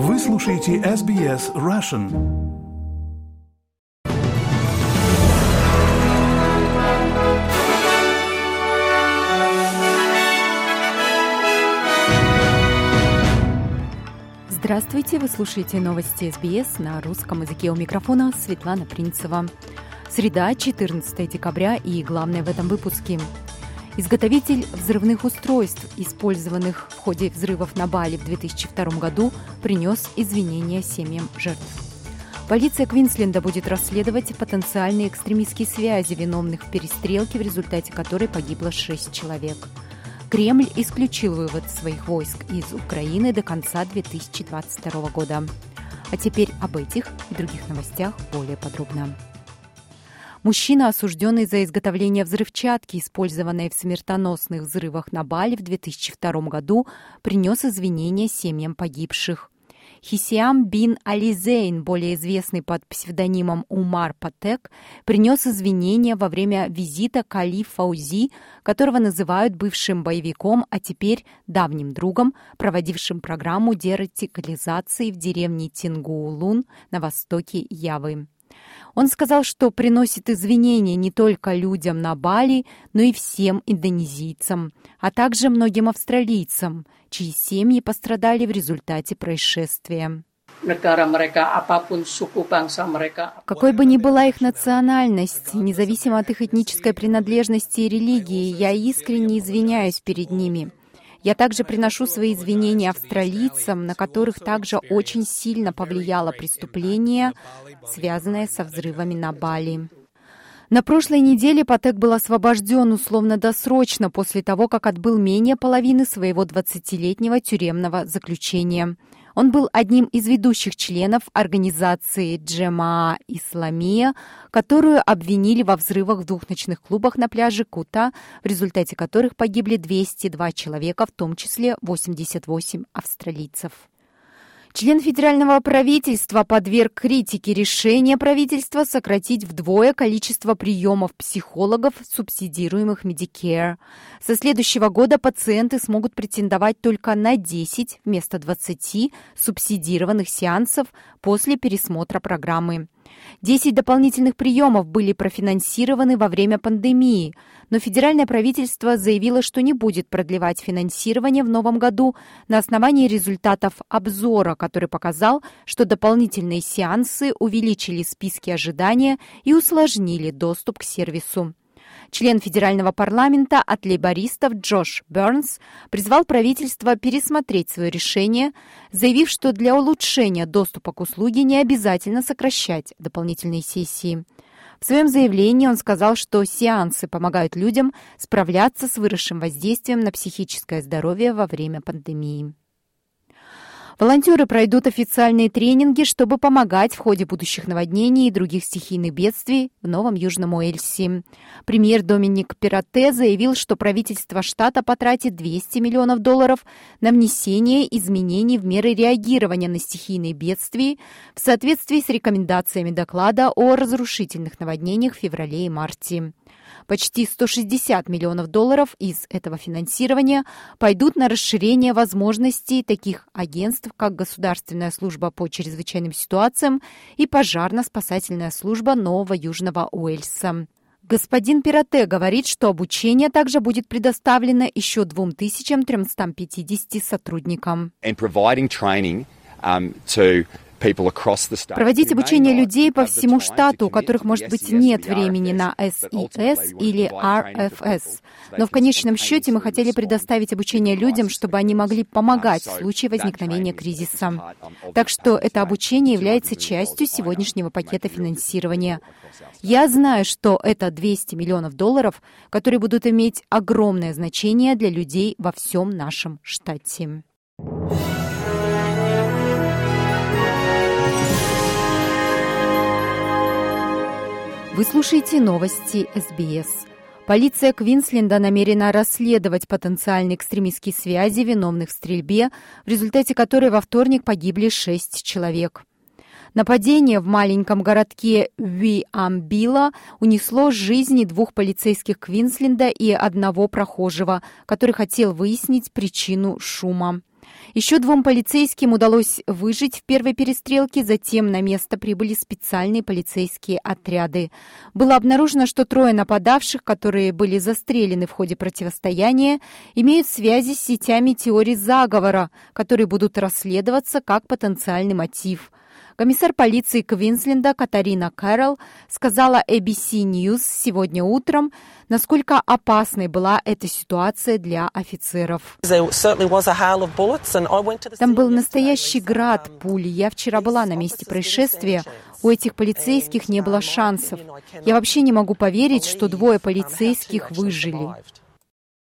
Вы слушаете SBS Russian. Здравствуйте, вы слушаете новости СБС на русском языке у микрофона Светлана Принцева. Среда, 14 декабря и главное в этом выпуске – Изготовитель взрывных устройств, использованных в ходе взрывов на Бали в 2002 году, принес извинения семьям жертв. Полиция Квинсленда будет расследовать потенциальные экстремистские связи виновных в перестрелке, в результате которой погибло шесть человек. Кремль исключил вывод своих войск из Украины до конца 2022 года. А теперь об этих и других новостях более подробно. Мужчина, осужденный за изготовление взрывчатки, использованной в смертоносных взрывах на Бали в 2002 году, принес извинения семьям погибших. Хисиам бин Ализейн, более известный под псевдонимом Умар Патек, принес извинения во время визита к Али Фаузи, которого называют бывшим боевиком, а теперь давним другом, проводившим программу дерадикализации в деревне Тингуулун на востоке Явы. Он сказал, что приносит извинения не только людям на Бали, но и всем индонезийцам, а также многим австралийцам, чьи семьи пострадали в результате происшествия. Какой бы ни была их национальность, независимо от их этнической принадлежности и религии, я искренне извиняюсь перед ними. Я также приношу свои извинения австралийцам, на которых также очень сильно повлияло преступление, связанное со взрывами на Бали. На прошлой неделе Патек был освобожден условно-досрочно после того, как отбыл менее половины своего 20-летнего тюремного заключения. Он был одним из ведущих членов организации Джема Исламия, которую обвинили во взрывах в двух ночных клубах на пляже Кута, в результате которых погибли 202 человека, в том числе 88 австралийцев. Член федерального правительства подверг критике решения правительства сократить вдвое количество приемов психологов, субсидируемых Medicare. Со следующего года пациенты смогут претендовать только на 10 вместо 20 субсидированных сеансов после пересмотра программы. Десять дополнительных приемов были профинансированы во время пандемии, но федеральное правительство заявило, что не будет продлевать финансирование в новом году на основании результатов обзора, который показал, что дополнительные сеансы увеличили списки ожидания и усложнили доступ к сервису. Член федерального парламента от лейбористов Джош Бернс призвал правительство пересмотреть свое решение, заявив, что для улучшения доступа к услуге не обязательно сокращать дополнительные сессии. В своем заявлении он сказал, что сеансы помогают людям справляться с выросшим воздействием на психическое здоровье во время пандемии. Волонтеры пройдут официальные тренинги, чтобы помогать в ходе будущих наводнений и других стихийных бедствий в Новом Южном Уэльсе. Премьер Доминик Пирате заявил, что правительство штата потратит 200 миллионов долларов на внесение изменений в меры реагирования на стихийные бедствия в соответствии с рекомендациями доклада о разрушительных наводнениях в феврале и марте. Почти 160 миллионов долларов из этого финансирования пойдут на расширение возможностей таких агентств, как Государственная служба по чрезвычайным ситуациям и Пожарно-спасательная служба Нового Южного Уэльса. Господин Пирате говорит, что обучение также будет предоставлено еще 2350 сотрудникам. Проводить обучение людей по всему штату, у которых, может быть, нет времени на SES или RFS. Но в конечном счете мы хотели предоставить обучение людям, чтобы они могли помогать в случае возникновения кризиса. Так что это обучение является частью сегодняшнего пакета финансирования. Я знаю, что это 200 миллионов долларов, которые будут иметь огромное значение для людей во всем нашем штате. Вы слушаете новости СБС. Полиция Квинсленда намерена расследовать потенциальные экстремистские связи виновных в стрельбе, в результате которой во вторник погибли шесть человек. Нападение в маленьком городке Виамбила унесло жизни двух полицейских Квинсленда и одного прохожего, который хотел выяснить причину шума. Еще двум полицейским удалось выжить в первой перестрелке, затем на место прибыли специальные полицейские отряды. Было обнаружено, что трое нападавших, которые были застрелены в ходе противостояния, имеют связи с сетями теорий заговора, которые будут расследоваться как потенциальный мотив. Комиссар полиции Квинсленда Катарина Кэрролл сказала ABC News сегодня утром, насколько опасной была эта ситуация для офицеров. Там был настоящий град пуль. Я вчера была на месте происшествия. У этих полицейских не было шансов. Я вообще не могу поверить, что двое полицейских выжили.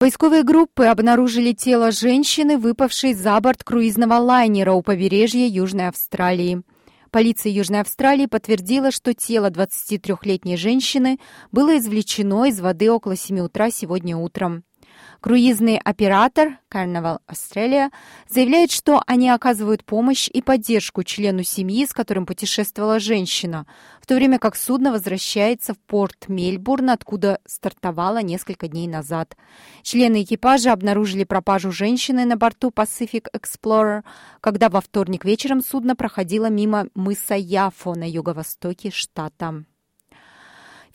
Поисковые группы обнаружили тело женщины, выпавшей за борт круизного лайнера у побережья Южной Австралии. Полиция Южной Австралии подтвердила, что тело 23-летней женщины было извлечено из воды около 7 утра сегодня утром. Круизный оператор Carnival Australia заявляет, что они оказывают помощь и поддержку члену семьи, с которым путешествовала женщина, в то время как судно возвращается в порт Мельбурн, откуда стартовало несколько дней назад. Члены экипажа обнаружили пропажу женщины на борту Pacific Explorer, когда во вторник вечером судно проходило мимо мыса Яфо на юго-востоке штата.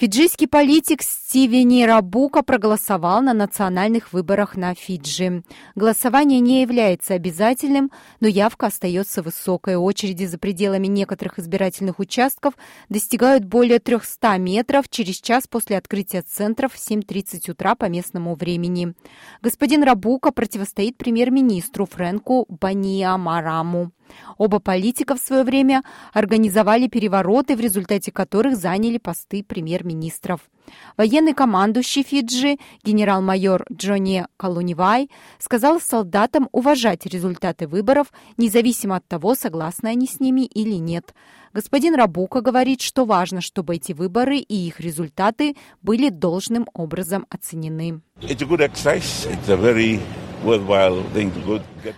Фиджийский политик Стивени Рабука проголосовал на национальных выборах на Фиджи. Голосование не является обязательным, но явка остается высокой. Очереди за пределами некоторых избирательных участков достигают более 300 метров через час после открытия центров в 7.30 утра по местному времени. Господин Рабука противостоит премьер-министру Фрэнку Баниамараму. Оба политика в свое время организовали перевороты, в результате которых заняли посты премьер-министров. Военный командующий Фиджи, генерал-майор Джонни Калунивай, сказал солдатам уважать результаты выборов, независимо от того, согласны они с ними или нет. Господин Рабука говорит, что важно, чтобы эти выборы и их результаты были должным образом оценены.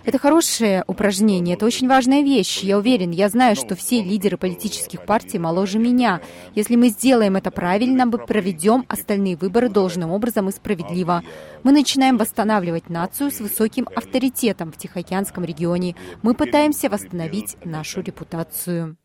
Это хорошее упражнение, это очень важная вещь. Я уверен, я знаю, что все лидеры политических партий моложе меня. Если мы сделаем это правильно, мы проведем остальные выборы должным образом и справедливо. Мы начинаем восстанавливать нацию с высоким авторитетом в Тихоокеанском регионе. Мы пытаемся восстановить нашу репутацию.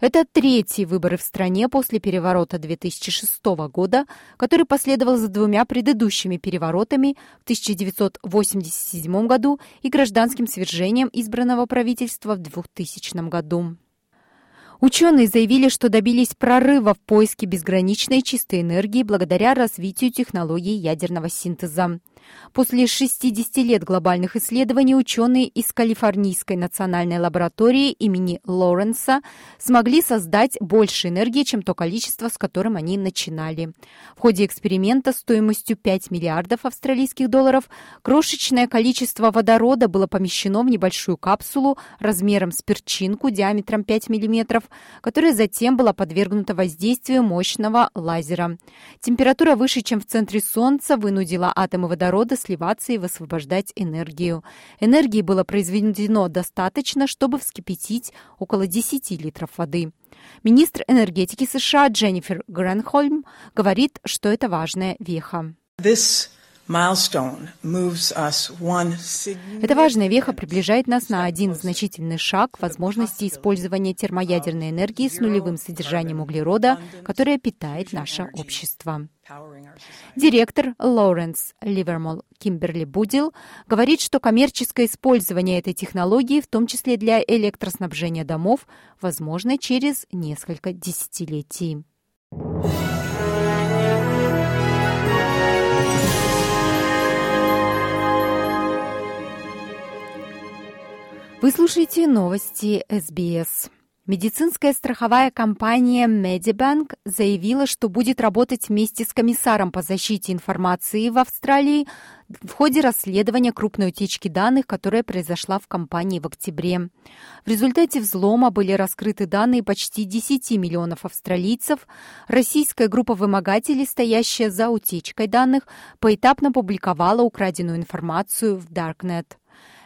Это третьи выборы в стране после переворота 2006 года, который последовал за двумя предыдущими переворотами в 1987 году и гражданским свержением избранного правительства в 2000 году. Ученые заявили, что добились прорыва в поиске безграничной чистой энергии благодаря развитию технологий ядерного синтеза. После 60 лет глобальных исследований ученые из Калифорнийской национальной лаборатории имени Лоренса смогли создать больше энергии, чем то количество, с которым они начинали. В ходе эксперимента стоимостью 5 миллиардов австралийских долларов крошечное количество водорода было помещено в небольшую капсулу размером с перчинку диаметром 5 мм, которая затем была подвергнута воздействию мощного лазера. Температура выше, чем в центре Солнца, вынудила атомы водорода сливаться и высвобождать энергию. Энергии было произведено достаточно, чтобы вскипятить около 10 литров воды. Министр энергетики США Дженнифер Гренхольм говорит, что это важная веха. This эта важная веха приближает нас на один значительный шаг к возможности использования термоядерной энергии с нулевым содержанием углерода, которая питает наше общество. Директор Лоуренс Ливермол Кимберли Будил говорит, что коммерческое использование этой технологии, в том числе для электроснабжения домов, возможно через несколько десятилетий. Вы слушаете новости СБС. Медицинская страховая компания Medibank заявила, что будет работать вместе с комиссаром по защите информации в Австралии в ходе расследования крупной утечки данных, которая произошла в компании в октябре. В результате взлома были раскрыты данные почти 10 миллионов австралийцев. Российская группа вымогателей, стоящая за утечкой данных, поэтапно публиковала украденную информацию в Darknet.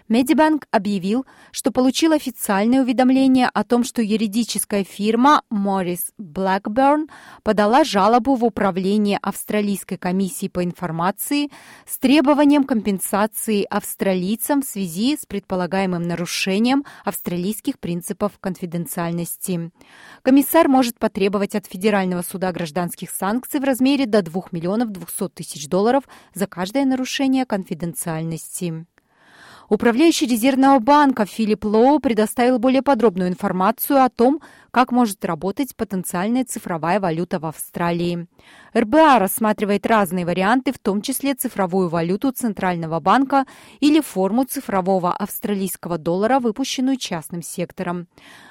Медибанк объявил, что получил официальное уведомление о том, что юридическая фирма Morris Blackburn подала жалобу в управление Австралийской комиссии по информации с требованием компенсации австралийцам в связи с предполагаемым нарушением австралийских принципов конфиденциальности. Комиссар может потребовать от Федерального суда гражданских санкций в размере до 2 миллионов 200 тысяч долларов за каждое нарушение конфиденциальности. Управляющий резервного банка Филипп Лоу предоставил более подробную информацию о том, как может работать потенциальная цифровая валюта в Австралии. РБА рассматривает разные варианты, в том числе цифровую валюту Центрального банка или форму цифрового австралийского доллара, выпущенную частным сектором.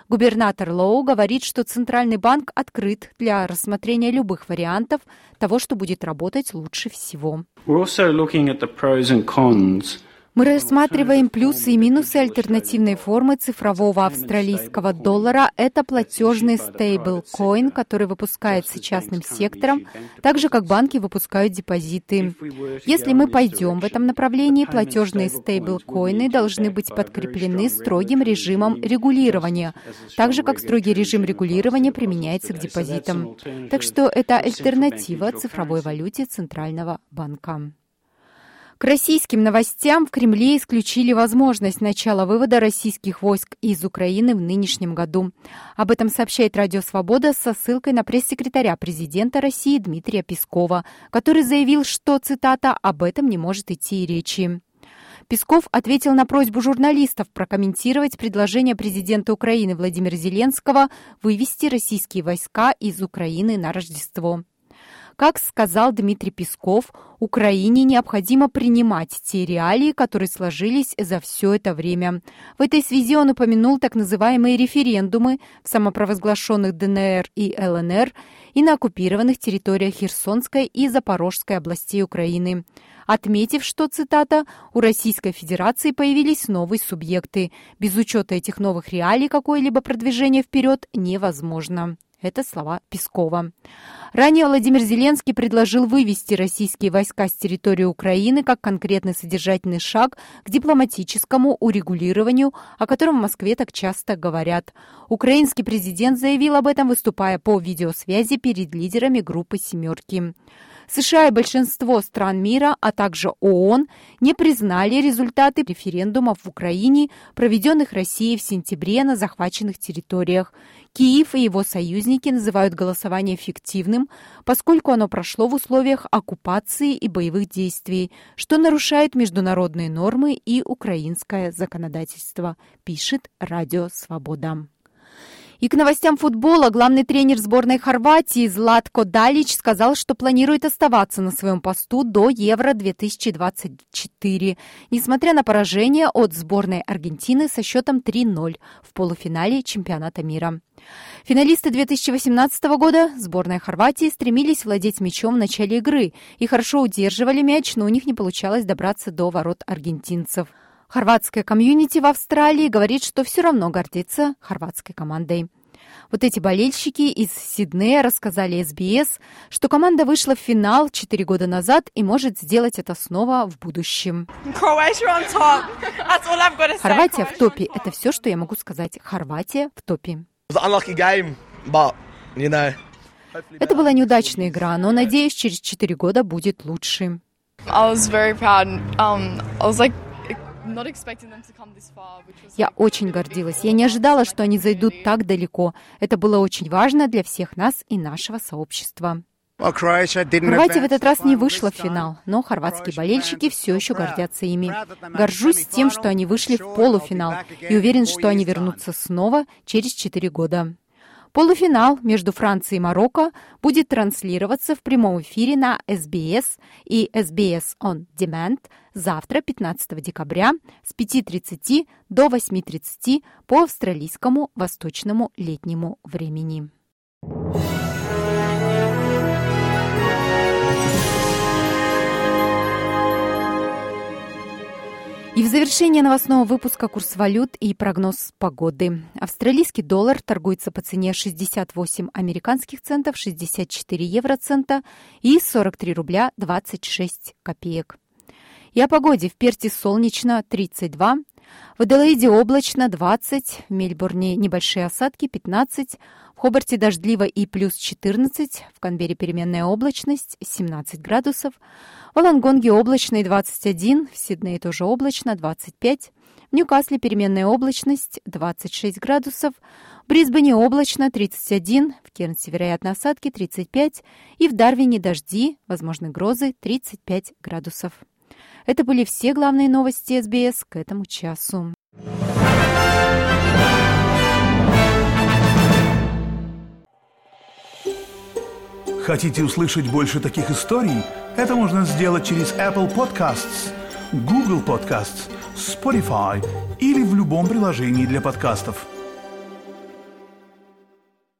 Губернатор Лоу говорит, что Центральный банк открыт для рассмотрения любых вариантов того, что будет работать лучше всего. We're also looking at the pros and cons мы рассматриваем плюсы и минусы альтернативной формы цифрового австралийского доллара. Это платежный стейблкоин, который выпускается частным сектором, так же как банки выпускают депозиты. Если мы пойдем в этом направлении, платежные стейблкоины должны быть подкреплены строгим режимом регулирования, так же как строгий режим регулирования применяется к депозитам. Так что это альтернатива цифровой валюте Центрального банка. К российским новостям в Кремле исключили возможность начала вывода российских войск из Украины в нынешнем году. Об этом сообщает Радио Свобода со ссылкой на пресс-секретаря президента России Дмитрия Пескова, который заявил, что, цитата, «об этом не может идти и речи». Песков ответил на просьбу журналистов прокомментировать предложение президента Украины Владимира Зеленского вывести российские войска из Украины на Рождество. Как сказал Дмитрий Песков, Украине необходимо принимать те реалии, которые сложились за все это время. В этой связи он упомянул так называемые референдумы в самопровозглашенных ДНР и ЛНР и на оккупированных территориях Херсонской и Запорожской областей Украины отметив, что, цитата, «у Российской Федерации появились новые субъекты. Без учета этих новых реалий какое-либо продвижение вперед невозможно». Это слова Пескова. Ранее Владимир Зеленский предложил вывести российские войска с территории Украины как конкретный содержательный шаг к дипломатическому урегулированию, о котором в Москве так часто говорят. Украинский президент заявил об этом, выступая по видеосвязи перед лидерами группы «семерки». США и большинство стран мира, а также ООН не признали результаты референдумов в Украине, проведенных Россией в сентябре на захваченных территориях. Киев и его союзники называют голосование фиктивным, поскольку оно прошло в условиях оккупации и боевых действий, что нарушает международные нормы и украинское законодательство, пишет Радио Свобода. И к новостям футбола главный тренер сборной Хорватии Златко Далич сказал, что планирует оставаться на своем посту до Евро-2024, несмотря на поражение от сборной Аргентины со счетом 3-0 в полуфинале чемпионата мира. Финалисты 2018 года сборная Хорватии стремились владеть мячом в начале игры и хорошо удерживали мяч, но у них не получалось добраться до ворот аргентинцев. Хорватская комьюнити в Австралии говорит, что все равно гордится хорватской командой. Вот эти болельщики из Сиднея рассказали СБС, что команда вышла в финал 4 года назад и может сделать это снова в будущем. Хорватия в топе. Это все, что я могу сказать. Хорватия в топе. Это была неудачная игра, но, надеюсь, через 4 года будет лучше. I was very proud. Um, I was like я очень гордилась. Я не ожидала, что они зайдут так далеко. Это было очень важно для всех нас и нашего сообщества. Хорватия в этот раз не вышла в финал, но хорватские болельщики все еще гордятся ими. Горжусь тем, что они вышли в полуфинал и уверен, что они вернутся снова через четыре года. Полуфинал между Францией и Марокко будет транслироваться в прямом эфире на SBS и SBS On Demand завтра, 15 декабря, с 5.30 до 8.30 по австралийскому восточному летнему времени. И в завершение новостного выпуска курс валют и прогноз погоды. Австралийский доллар торгуется по цене 68 американских центов, 64 евроцента и 43 рубля 26 копеек. И о погоде. В Перте солнечно 32, В Аделаиде облачно 20, в Мельбурне небольшие осадки 15, в Хобарте дождливо и плюс 14, в Канберре переменная облачность 17 градусов, в Лонгонге облачно и 21, в Сиднее тоже облачно 25, в Ньюкасле переменная облачность 26 градусов, в Брисбене облачно 31, в Кернсе вероятно осадки 35 и в Дарвине дожди, возможны грозы 35 градусов. Это были все главные новости СБС к этому часу. Хотите услышать больше таких историй? Это можно сделать через Apple Podcasts, Google Podcasts, Spotify или в любом приложении для подкастов.